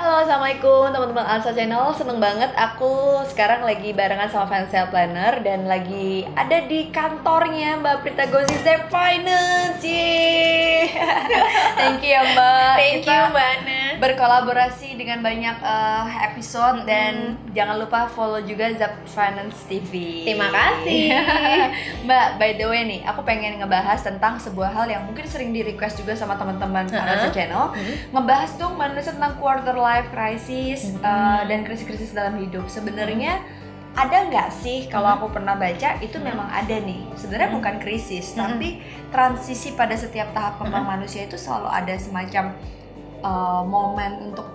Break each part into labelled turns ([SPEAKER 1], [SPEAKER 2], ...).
[SPEAKER 1] Halo, assalamualaikum teman-teman Alsa Channel. Seneng banget aku sekarang lagi barengan sama Financial Planner dan lagi ada di kantornya Mbak Prita Gozi Zep Finance. Yeay. Thank you ya Mbak.
[SPEAKER 2] Thank
[SPEAKER 1] Kita
[SPEAKER 2] you Mbak Ana.
[SPEAKER 1] Berkolaborasi dengan banyak eh, episode
[SPEAKER 2] Mm-mm.
[SPEAKER 1] dan jangan lupa follow juga Zap Finance TV.
[SPEAKER 2] Terima kasih.
[SPEAKER 1] Mbak, by the way nih, aku pengen ngebahas tentang sebuah hal yang mungkin sering di request juga sama teman-teman
[SPEAKER 2] Uh-uh.
[SPEAKER 1] Alsa Channel ngebahas dong manusia tentang quarter life crisis
[SPEAKER 2] Mhm.
[SPEAKER 1] uh, dan krisis-krisis dalam hidup. Sebenarnya ada nggak sih kalau
[SPEAKER 2] Mhm.
[SPEAKER 1] aku pernah baca itu
[SPEAKER 2] Mhm.
[SPEAKER 1] memang ada nih. Sebenarnya
[SPEAKER 2] Mhm.
[SPEAKER 1] bukan krisis,
[SPEAKER 2] Mhm.
[SPEAKER 1] tapi transisi pada setiap tahap kembang
[SPEAKER 2] Mhm.
[SPEAKER 1] manusia itu selalu ada semacam uh, momen untuk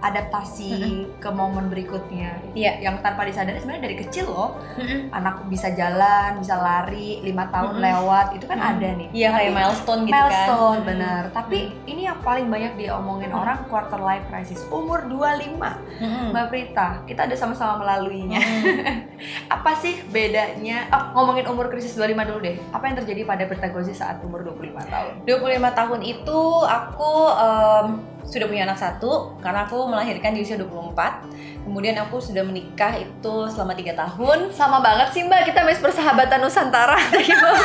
[SPEAKER 1] adaptasi ke momen berikutnya.
[SPEAKER 2] Iya.
[SPEAKER 1] Yang tanpa disadari sebenarnya dari kecil loh,
[SPEAKER 2] Mm-mm.
[SPEAKER 1] anak bisa jalan, bisa lari, lima tahun
[SPEAKER 2] Mhm.
[SPEAKER 1] lewat, itu kan
[SPEAKER 2] Mhm.
[SPEAKER 1] ada nih.
[SPEAKER 2] Iya kayak milestone gitu
[SPEAKER 1] milestone
[SPEAKER 2] kan.
[SPEAKER 1] benar tapi ini yang paling banyak diomongin
[SPEAKER 2] Hmm.
[SPEAKER 1] orang quarter life crisis umur 25
[SPEAKER 2] Mm-mm.
[SPEAKER 1] Mbak Prita kita ada sama-sama melaluinya
[SPEAKER 2] Mm-mm.
[SPEAKER 1] apa sih bedanya oh, ngomongin umur krisis 25 dulu deh. Apa yang terjadi pada Prita Gozi saat umur 25 tahun?
[SPEAKER 2] 25 tahun itu aku em, sudah punya anak satu karena aku melahirkan di usia 24. Kemudian aku sudah menikah itu selama tiga tahun.
[SPEAKER 1] sama banget sih Mbak. Kita mes persahabatan Nusantara.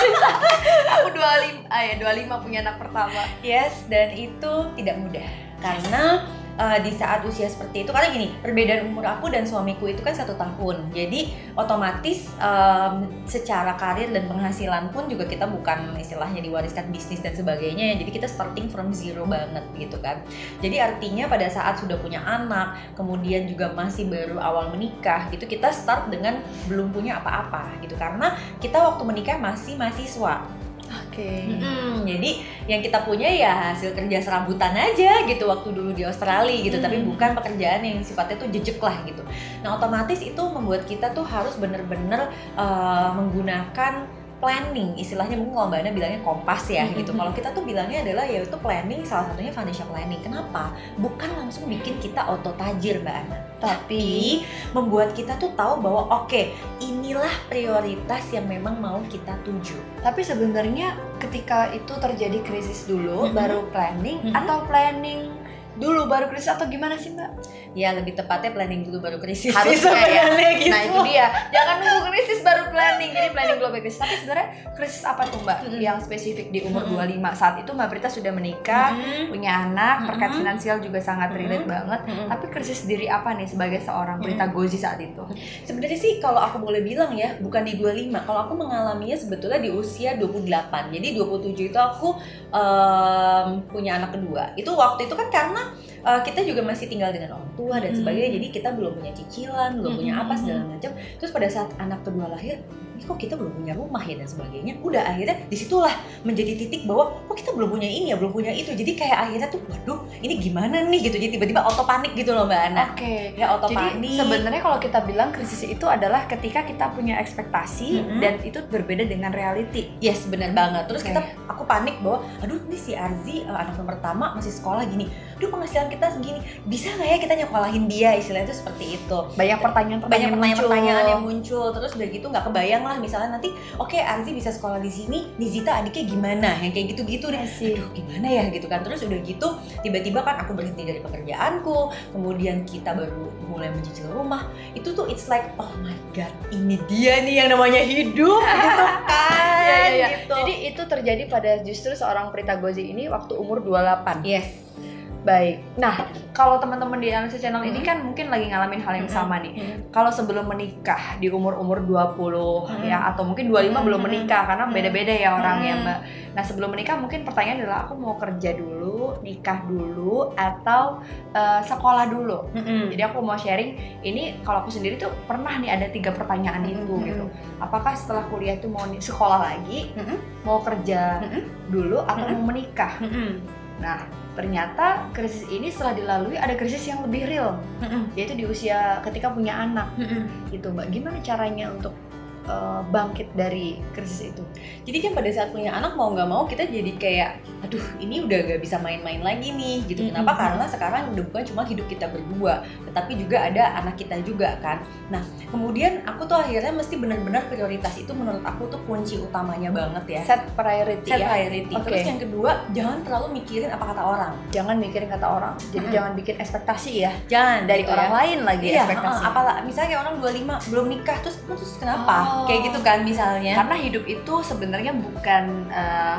[SPEAKER 1] Aku 25 ah ya 25 punya anak pertama.
[SPEAKER 2] Yes, dan itu tidak mudah. Karena eh, di saat usia seperti itu karena gini perbedaan umur aku dan suamiku itu kan satu tahun. Jadi otomatis em, secara karir dan penghasilan pun juga kita bukan istilahnya diwariskan bisnis dan sebagainya ya. Jadi kita starting from zero banget gitu kan. Jadi artinya pada saat sudah punya anak kemudian juga masih baru awal menikah gitu kita start dengan belum punya apa-apa gitu. Karena kita waktu menikah masih mahasiswa
[SPEAKER 1] oke
[SPEAKER 2] Mm-mm, jadi yang kita punya ya hasil kerja serabutan aja gitu waktu dulu di Australia gitu, tapi
[SPEAKER 1] Hmm.
[SPEAKER 2] bukan pekerjaan yang sifatnya tuh jejek lah gitu. Nah otomatis itu membuat kita tuh harus bener-bener uh, menggunakan planning, istilahnya mungkin kalau Mbak Ana bilangnya kompas ya gitu. Kalau kita tuh bilangnya adalah yaitu planning, salah satunya financial planning. Kenapa? Bukan langsung bikin kita auto tajir Mbak Ana tapi membuat kita tuh tahu bahwa oke inilah prioritas yang memang mau kita tuju.
[SPEAKER 1] Tapi sebenarnya ketika itu terjadi krisis dulu baru planning atau planning dulu baru krisis atau gimana sih Mbak?
[SPEAKER 2] Ya lebih tepatnya planning dulu baru krisis.
[SPEAKER 1] Harus kayak,
[SPEAKER 2] sebenarnya gitu.
[SPEAKER 1] Nah itu dia, jangan nunggu krisis baru. Baru krisis. Tapi sebenarnya krisis apa tuh Mbak?
[SPEAKER 2] Mhm.
[SPEAKER 1] Yang spesifik di umur
[SPEAKER 2] Mhm.
[SPEAKER 1] 25 saat itu Mbak Prita sudah menikah,
[SPEAKER 2] Mhm.
[SPEAKER 1] punya anak, terkait
[SPEAKER 2] Mhm.
[SPEAKER 1] finansial juga sangat relate
[SPEAKER 2] Mhm.
[SPEAKER 1] banget.
[SPEAKER 2] Mhm.
[SPEAKER 1] Tapi krisis diri apa nih sebagai seorang Prita Gozi saat itu?
[SPEAKER 2] Sebenarnya sih kalau aku boleh bilang ya, bukan di 25. Kalau aku mengalaminya sebetulnya di usia 28. Jadi 27 itu aku em, punya anak kedua. Itu waktu itu kan karena eh, kita juga masih tinggal dengan orang tua dan
[SPEAKER 1] Hmm.
[SPEAKER 2] sebagainya. Jadi kita belum punya cicilan, belum punya apa
[SPEAKER 1] Hmm.
[SPEAKER 2] segala macam. Terus pada saat anak kedua lahir, ini kok kita belum punya rumah ya dan sebagainya. Udah akhirnya di situlah menjadi titik bahwa kok kita belum punya ini ya, belum punya itu. Jadi kayak akhirnya tuh, waduh, ini gimana nih gitu. Jadi tiba-tiba auto panik gitu loh Mbak Ana.
[SPEAKER 1] Oke.
[SPEAKER 2] Ya auto
[SPEAKER 1] Jadi
[SPEAKER 2] panik.
[SPEAKER 1] sebenarnya kalau kita bilang krisis itu adalah ketika kita punya ekspektasi
[SPEAKER 2] Mhm.
[SPEAKER 1] dan itu berbeda dengan reality.
[SPEAKER 2] Yes, benar banget. Terus
[SPEAKER 1] Oke.
[SPEAKER 2] kita, aku panik bahwa, aduh ini si Arzi eh, anak nomor pertama masih sekolah gini. Aduh penghasilan kita segini, bisa nggak ya kita nyekolahin dia? Istilahnya itu seperti itu.
[SPEAKER 1] Banyak pertanyaan-pertanyaan
[SPEAKER 2] Banyak pertanyaan-pertanyaan yang muncul. Terus udah gitu nggak kebayang lah misalnya nanti, oke Arzi bisa sekolah di sini, Nizita adiknya gimana? Yang kayak gitu-gitu deh. Aduh gimana ya gitu kan. Terus udah gitu tiba-tiba kan aku berhenti dari pekerjaanku, kemudian kita baru mulai mencicil rumah. Itu tuh it's like oh my god, ini dia nih yang namanya hidup gitu kan.
[SPEAKER 1] Iya, iya, iya.
[SPEAKER 2] gitu.
[SPEAKER 1] Jadi itu terjadi pada justru seorang Prita Gozi ini waktu umur 28.
[SPEAKER 2] Yes.
[SPEAKER 1] Baik. Nah, kalau teman-teman di Analisa Channel ini
[SPEAKER 2] Hmm.
[SPEAKER 1] kan mungkin lagi ngalamin hal yang
[SPEAKER 2] Hmm.
[SPEAKER 1] sama nih. Kalau sebelum menikah di umur-umur 20
[SPEAKER 2] Hmm.
[SPEAKER 1] ya atau mungkin 25
[SPEAKER 2] Hmm.
[SPEAKER 1] belum menikah karena
[SPEAKER 2] Hmm.
[SPEAKER 1] beda-beda ya orangnya,
[SPEAKER 2] Hmm.
[SPEAKER 1] Mbak. Nah, sebelum menikah mungkin pertanyaan adalah aku mau kerja dulu, nikah dulu atau eh, sekolah dulu. Jadi aku mau sharing ini kalau aku sendiri tuh pernah nih ada tiga pertanyaan itu
[SPEAKER 2] Hmm.
[SPEAKER 1] gitu. Apakah setelah kuliah tuh mau sekolah lagi,
[SPEAKER 2] Hmm.
[SPEAKER 1] mau kerja
[SPEAKER 2] Hmm.
[SPEAKER 1] dulu atau
[SPEAKER 2] Hmm.
[SPEAKER 1] mau menikah? Nah, ternyata krisis ini setelah dilalui ada krisis yang lebih real, yaitu di usia ketika punya anak gitu, Mbak. Gimana caranya untuk uh, bangkit dari krisis itu?
[SPEAKER 2] Jadi kan pada saat punya anak mau nggak mau kita jadi kayak, aduh ini udah gak bisa main-main lagi nih gitu. Kenapa?
[SPEAKER 1] Mm-hmm.
[SPEAKER 2] Karena sekarang udah bukan cuma hidup kita berdua, tetapi juga ada anak kita juga kan. Nah kemudian aku tuh akhirnya mesti benar-benar prioritas itu menurut aku tuh kunci utamanya banget ya.
[SPEAKER 1] Set priority
[SPEAKER 2] Set
[SPEAKER 1] ya.
[SPEAKER 2] priority.
[SPEAKER 1] Oke.
[SPEAKER 2] Terus yang kedua jangan terlalu mikirin apa kata orang.
[SPEAKER 1] Jangan mikirin kata orang. Jadi
[SPEAKER 2] Mm-mm.
[SPEAKER 1] jangan bikin ekspektasi ya
[SPEAKER 2] Jangan
[SPEAKER 1] dari
[SPEAKER 2] gitu
[SPEAKER 1] orang
[SPEAKER 2] ya.
[SPEAKER 1] lain lagi
[SPEAKER 2] Iya,
[SPEAKER 1] ekspektasi.
[SPEAKER 2] heeh, apalah misalnya kayak orang 25 belum nikah terus terus kenapa?
[SPEAKER 1] Oh.
[SPEAKER 2] Kayak gitu kan misalnya.
[SPEAKER 1] Karena hidup itu sebenarnya bukan eh,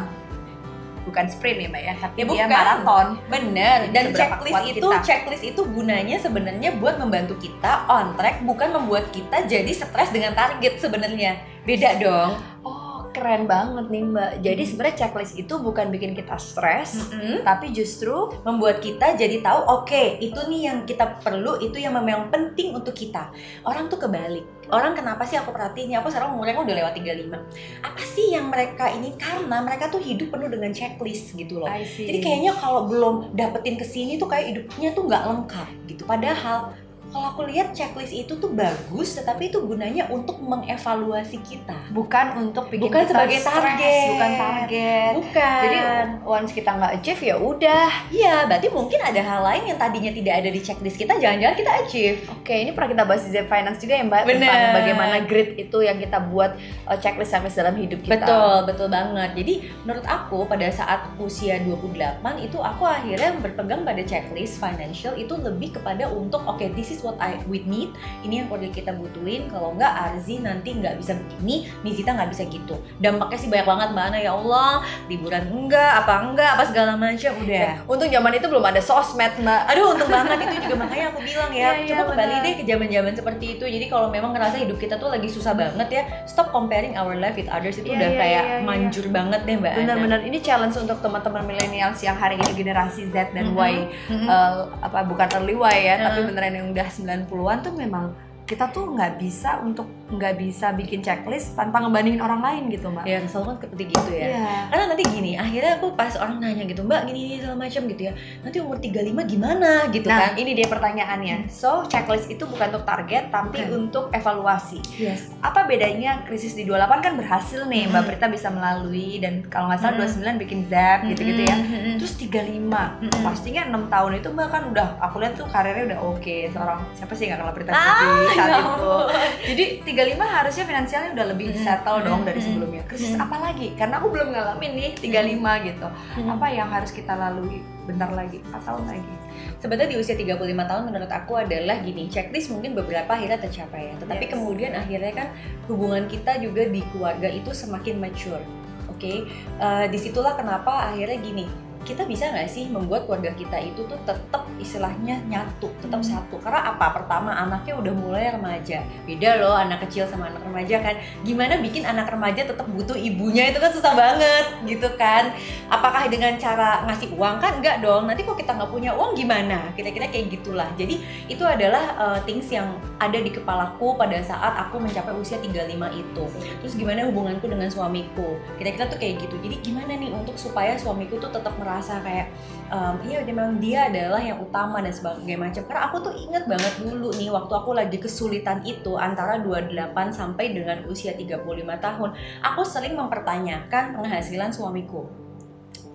[SPEAKER 1] bukan sprint ya mbak ya, tapi
[SPEAKER 2] Ya,
[SPEAKER 1] dia
[SPEAKER 2] bukan.
[SPEAKER 1] maraton.
[SPEAKER 2] Bener, dan
[SPEAKER 1] Seberapa
[SPEAKER 2] checklist itu
[SPEAKER 1] kita.
[SPEAKER 2] checklist itu gunanya sebenarnya buat membantu kita on track, bukan membuat kita jadi stres dengan target sebenarnya. Beda dong.
[SPEAKER 1] Oh keren banget nih mbak. Jadi sebenarnya checklist itu bukan bikin kita stres,
[SPEAKER 2] Mm-mm.
[SPEAKER 1] tapi justru
[SPEAKER 2] Membuat kita jadi tahu, oke, itu nih yang kita perlu, itu yang memang penting untuk kita. Orang tuh kebalik. Orang kenapa sih aku perhatiin, ya aku sekarang umurnya udah lewat 35. Apa sih yang mereka ini? Karena mereka tuh hidup penuh dengan checklist gitu loh. Jadi kayaknya kalau belum dapetin ke sini tuh kayak hidupnya tuh nggak lengkap gitu. Padahal kalau aku lihat checklist itu tuh bagus, tetapi itu gunanya untuk mengevaluasi kita.
[SPEAKER 1] bukan untuk bikin
[SPEAKER 2] Bukan
[SPEAKER 1] kita
[SPEAKER 2] sebagai
[SPEAKER 1] stres,
[SPEAKER 2] target.
[SPEAKER 1] bukan target.
[SPEAKER 2] Bukan.
[SPEAKER 1] Jadi once kita nggak achieve ya udah.
[SPEAKER 2] iya, berarti mungkin ada hal lain yang tadinya tidak ada di checklist kita, jangan-jangan kita achieve.
[SPEAKER 1] Oke, ini pernah kita bahas di Z Finance juga ya Mbak
[SPEAKER 2] Bener.
[SPEAKER 1] tentang bagaimana grid itu yang kita buat uh, checklist service dalam hidup kita.
[SPEAKER 2] Betul, betul banget. Jadi menurut aku pada saat usia 28 itu aku akhirnya berpegang pada checklist financial itu lebih kepada untuk oke this is what I we need, ini yang keluarga kita butuhin. Kalau enggak Arzi nanti nggak bisa begini, Mizita nggak bisa gitu. Dampaknya sih banyak banget Mbak Ana ya Allah, liburan enggak, apa enggak, apa segala macam udah.
[SPEAKER 1] Ya, Untung zaman itu belum ada sosmed Mbak.
[SPEAKER 2] Aduh untung banget itu juga makanya aku bilang ya,
[SPEAKER 1] iya,
[SPEAKER 2] coba kembali
[SPEAKER 1] benar.
[SPEAKER 2] deh ke zaman-zaman seperti itu. Jadi kalau memang ngerasa hidup kita tuh lagi susah banget ya, stop comparing our life with others itu
[SPEAKER 1] Iya,
[SPEAKER 2] udah
[SPEAKER 1] iya,
[SPEAKER 2] kayak
[SPEAKER 1] iya,
[SPEAKER 2] manjur banget deh Mbak Ana.
[SPEAKER 1] Benar-benar ini challenge untuk teman-teman millennials yang hari ini generasi Z dan
[SPEAKER 2] Mhm.
[SPEAKER 1] Y
[SPEAKER 2] Mhm.
[SPEAKER 1] uh, apa bukan early Y ya, tapi
[SPEAKER 2] Mhm.
[SPEAKER 1] beneran yang udah 90-an tuh memang kita tuh nggak bisa untuk nggak bisa bikin checklist tanpa ngebandingin orang lain gitu mbak.
[SPEAKER 2] ya selalu kan seperti gitu ya.
[SPEAKER 1] Iya.
[SPEAKER 2] Karena nanti gini, akhirnya aku pas orang nanya gitu, Mbak gini gini segala macam gitu ya. Nanti umur 35 gimana gitu
[SPEAKER 1] Nah
[SPEAKER 2] kan?
[SPEAKER 1] ini dia pertanyaannya. So checklist itu bukan untuk target tapi
[SPEAKER 2] Bukan.
[SPEAKER 1] untuk evaluasi.
[SPEAKER 2] Yes.
[SPEAKER 1] Apa bedanya krisis di 28 kan berhasil nih Mbak
[SPEAKER 2] Mhm.
[SPEAKER 1] Prita bisa melalui dan kalau nggak salah
[SPEAKER 2] Mhm.
[SPEAKER 1] 29 bikin zap gitu-gitu ya.
[SPEAKER 2] Mhm.
[SPEAKER 1] Terus 35
[SPEAKER 2] Mhm.
[SPEAKER 1] pastinya 6 tahun itu Mbak kan udah aku lihat tuh karirnya udah oke seorang siapa sih nggak kenal Prita
[SPEAKER 2] Ah,
[SPEAKER 1] Saat
[SPEAKER 2] ya
[SPEAKER 1] itu.
[SPEAKER 2] ampun.
[SPEAKER 1] Jadi 35 harusnya finansialnya udah lebih
[SPEAKER 2] Mhm.
[SPEAKER 1] settle dong dari
[SPEAKER 2] Mhm.
[SPEAKER 1] sebelumnya. Krisis
[SPEAKER 2] Mhm.
[SPEAKER 1] apa lagi? Karena aku belum ngalamin nih 35 gitu.
[SPEAKER 2] Mhm.
[SPEAKER 1] Apa yang harus kita lalui bentar lagi, 4 tahun lagi?
[SPEAKER 2] Sebenarnya di usia 35 tahun menurut aku adalah gini, checklist mungkin beberapa akhirnya tercapai ya. Tetapi
[SPEAKER 1] Yes.
[SPEAKER 2] kemudian akhirnya kan hubungan kita juga di keluarga itu semakin mature. Oke, Eh, di situlah kenapa akhirnya gini, kita bisa nggak sih membuat keluarga kita itu tuh tetap istilahnya nyatu, tetap
[SPEAKER 1] Hmm.
[SPEAKER 2] satu. Karena apa? Pertama anaknya udah mulai remaja. Beda loh anak kecil sama anak remaja kan. Gimana bikin anak remaja tetap butuh ibunya itu kan susah banget gitu kan. Apakah dengan cara ngasih uang kan? Enggak dong. Nanti kok kita nggak punya uang gimana? Kira-kira kayak gitulah. Jadi itu adalah uh, things yang ada di kepalaku pada saat aku mencapai usia 35 itu. Terus gimana hubunganku dengan suamiku? Kira-kira tuh kayak gitu. Jadi gimana nih untuk supaya suamiku tuh tetap merasa kayak um, iya memang dia adalah yang utama dan sebagainya macam. Karena aku tuh inget banget dulu nih waktu aku lagi kesulitan itu antara 28 sampai dengan usia 35 tahun, aku sering mempertanyakan penghasilan suamiku.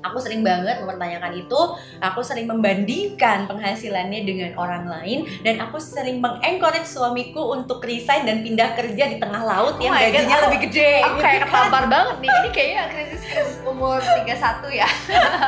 [SPEAKER 2] Aku sering banget mempertanyakan itu, aku sering membandingkan penghasilannya dengan orang lain dan aku sering mengencourage suamiku untuk resign dan pindah kerja di tengah laut yang
[SPEAKER 1] my God,
[SPEAKER 2] gajinya
[SPEAKER 1] aku-
[SPEAKER 2] lebih gede.
[SPEAKER 1] Aku
[SPEAKER 2] gitu
[SPEAKER 1] kayak
[SPEAKER 2] kan.
[SPEAKER 1] ketampar banget nih. Ini kayaknya krisis-krisis umur 31 ya.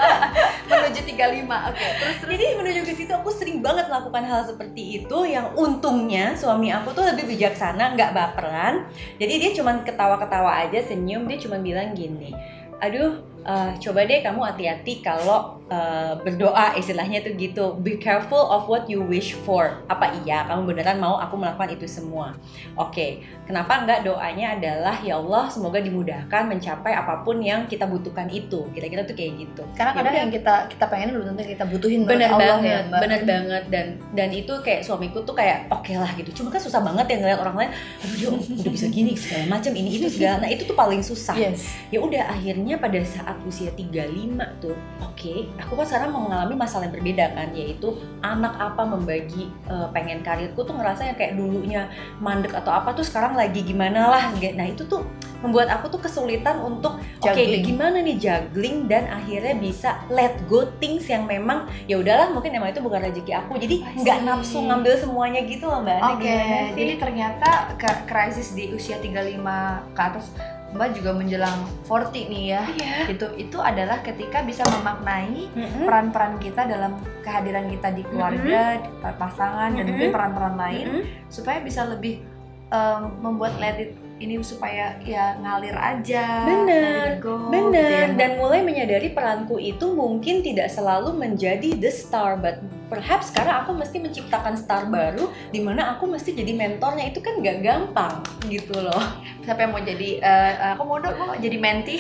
[SPEAKER 1] Menuju 35. Oke, terus terus
[SPEAKER 2] Jadi menuju ke situ aku sering banget melakukan hal seperti itu yang untungnya suami aku tuh lebih bijaksana, nggak baperan. Jadi dia cuman ketawa-ketawa aja, senyum, dia cuman bilang gini, aduh eh, coba deh kamu hati-hati kalau eh, berdoa istilahnya tuh gitu. Be careful of what you wish for. Apa iya kamu beneran mau aku melakukan itu semua? Oke, kenapa enggak doanya adalah ya Allah semoga dimudahkan mencapai apa pun yang kita butuhkan itu. Kira-kira tuh kayak gitu.
[SPEAKER 1] karena
[SPEAKER 2] Ya
[SPEAKER 1] kadang
[SPEAKER 2] udah.
[SPEAKER 1] yang kita kita pengen belum tentu kita butuhin
[SPEAKER 2] bener
[SPEAKER 1] Allah
[SPEAKER 2] banget
[SPEAKER 1] ya, Mbak.
[SPEAKER 2] bener banget dan dan itu kayak suamiku tuh kayak oke lah gitu cuma kan susah banget ya ngeliat orang lain aduh dia udah bisa gini segala macam ini itu segala nah itu tuh paling susah
[SPEAKER 1] Yes.
[SPEAKER 2] ya udah akhirnya pada saat usia 35 tuh. Oke aku kan sekarang mengalami masalah yang berbeda kan yaitu anak apa membagi uh, pengen karirku tuh ngerasa yang kayak dulunya mandek atau apa tuh sekarang lagi gimana lah nah itu tuh membuat aku tuh kesulitan untuk oke okay, gimana nih juggling dan akhirnya bisa let go things yang memang ya udahlah mungkin emang itu bukan rezeki aku. Jadi nggak nafsu ngambil semuanya gitu loh mbak
[SPEAKER 1] Oke, okay. jadi ternyata krisis di usia 35 ke atas Mbak juga menjelang 40 nih ya.
[SPEAKER 2] Iya.
[SPEAKER 1] Itu itu adalah ketika bisa memaknai peran-peran mm -hmm. kita dalam kehadiran kita di keluarga, mm -hmm. pasangan mm -hmm. dan mungkin peran-peran lain mm -hmm. supaya bisa lebih um, membuat let it ini supaya ya ngalir aja
[SPEAKER 2] bener go, bener. gitu ya. dan mulai menyadari peranku itu mungkin tidak selalu menjadi the star but perhaps sekarang aku mesti menciptakan star baru di mana aku mesti jadi mentornya. Itu kan gak gampang gitu loh.
[SPEAKER 1] Siapa yang mau jadi uh, aku mau dong mau jadi menti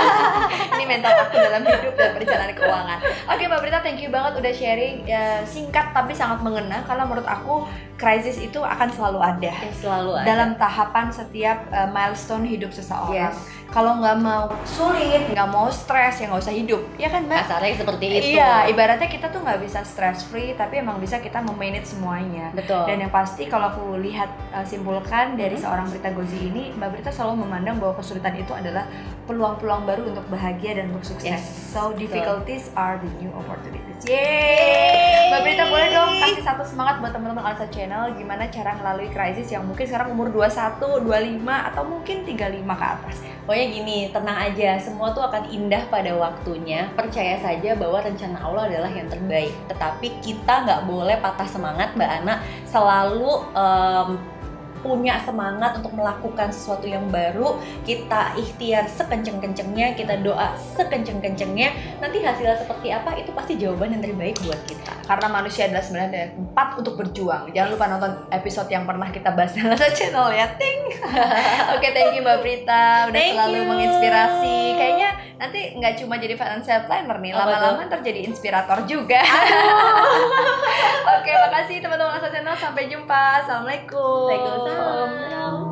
[SPEAKER 1] ini mentor aku dalam hidup dan perjalanan keuangan. Oke mbak Brita thank you banget udah sharing. Uh, singkat tapi sangat mengena. Karena menurut aku krisis itu akan selalu ada
[SPEAKER 2] ya, selalu ada
[SPEAKER 1] dalam tahapan setiap uh, milestone hidup seseorang yes. kalau nggak mau sulit nggak mau stres ya nggak usah hidup ya kan mbak
[SPEAKER 2] kasarnya seperti itu
[SPEAKER 1] iya ibaratnya kita tuh nggak bisa stress free tapi emang bisa kita memanage semuanya
[SPEAKER 2] betul
[SPEAKER 1] dan yang pasti kalau aku lihat uh, simpulkan dari hmm. seorang Brita Gozi ini Mbak Brita selalu memandang bahwa kesulitan itu adalah peluang-peluang baru untuk bahagia dan untuk sukses. Yes. So difficulties are the new opportunities. Yeay! Mbak Brita boleh dong kasih satu semangat buat teman-teman Alsa Channel gimana cara melalui krisis yang mungkin sekarang umur 21, 25 atau mungkin 35 ke atas.
[SPEAKER 2] Pokoknya gini, tenang aja, semua tuh akan indah pada waktunya. Percaya saja bahwa rencana Allah adalah yang terbaik. Tetapi kita nggak boleh patah semangat, Mbak Ana. Selalu um, punya semangat untuk melakukan sesuatu yang baru, kita ikhtiar sekenceng-kencengnya, kita doa sekenceng-kencengnya, nanti hasilnya seperti apa itu pasti jawaban yang terbaik buat kita.
[SPEAKER 1] Karena manusia adalah sebenarnya empat untuk berjuang. Jangan lupa nonton episode yang pernah kita bahas dalam channel ya, ting. Oke, okay, thank you Mbak Prita udah thank selalu you. menginspirasi. Kayaknya nanti nggak cuma jadi financial planner nih, lama-lama ntar jadi inspirator juga. Oke, okay, makasih teman-teman Asa Channel. Sampai jumpa. Assalamualaikum.
[SPEAKER 2] Waalaikumsalam.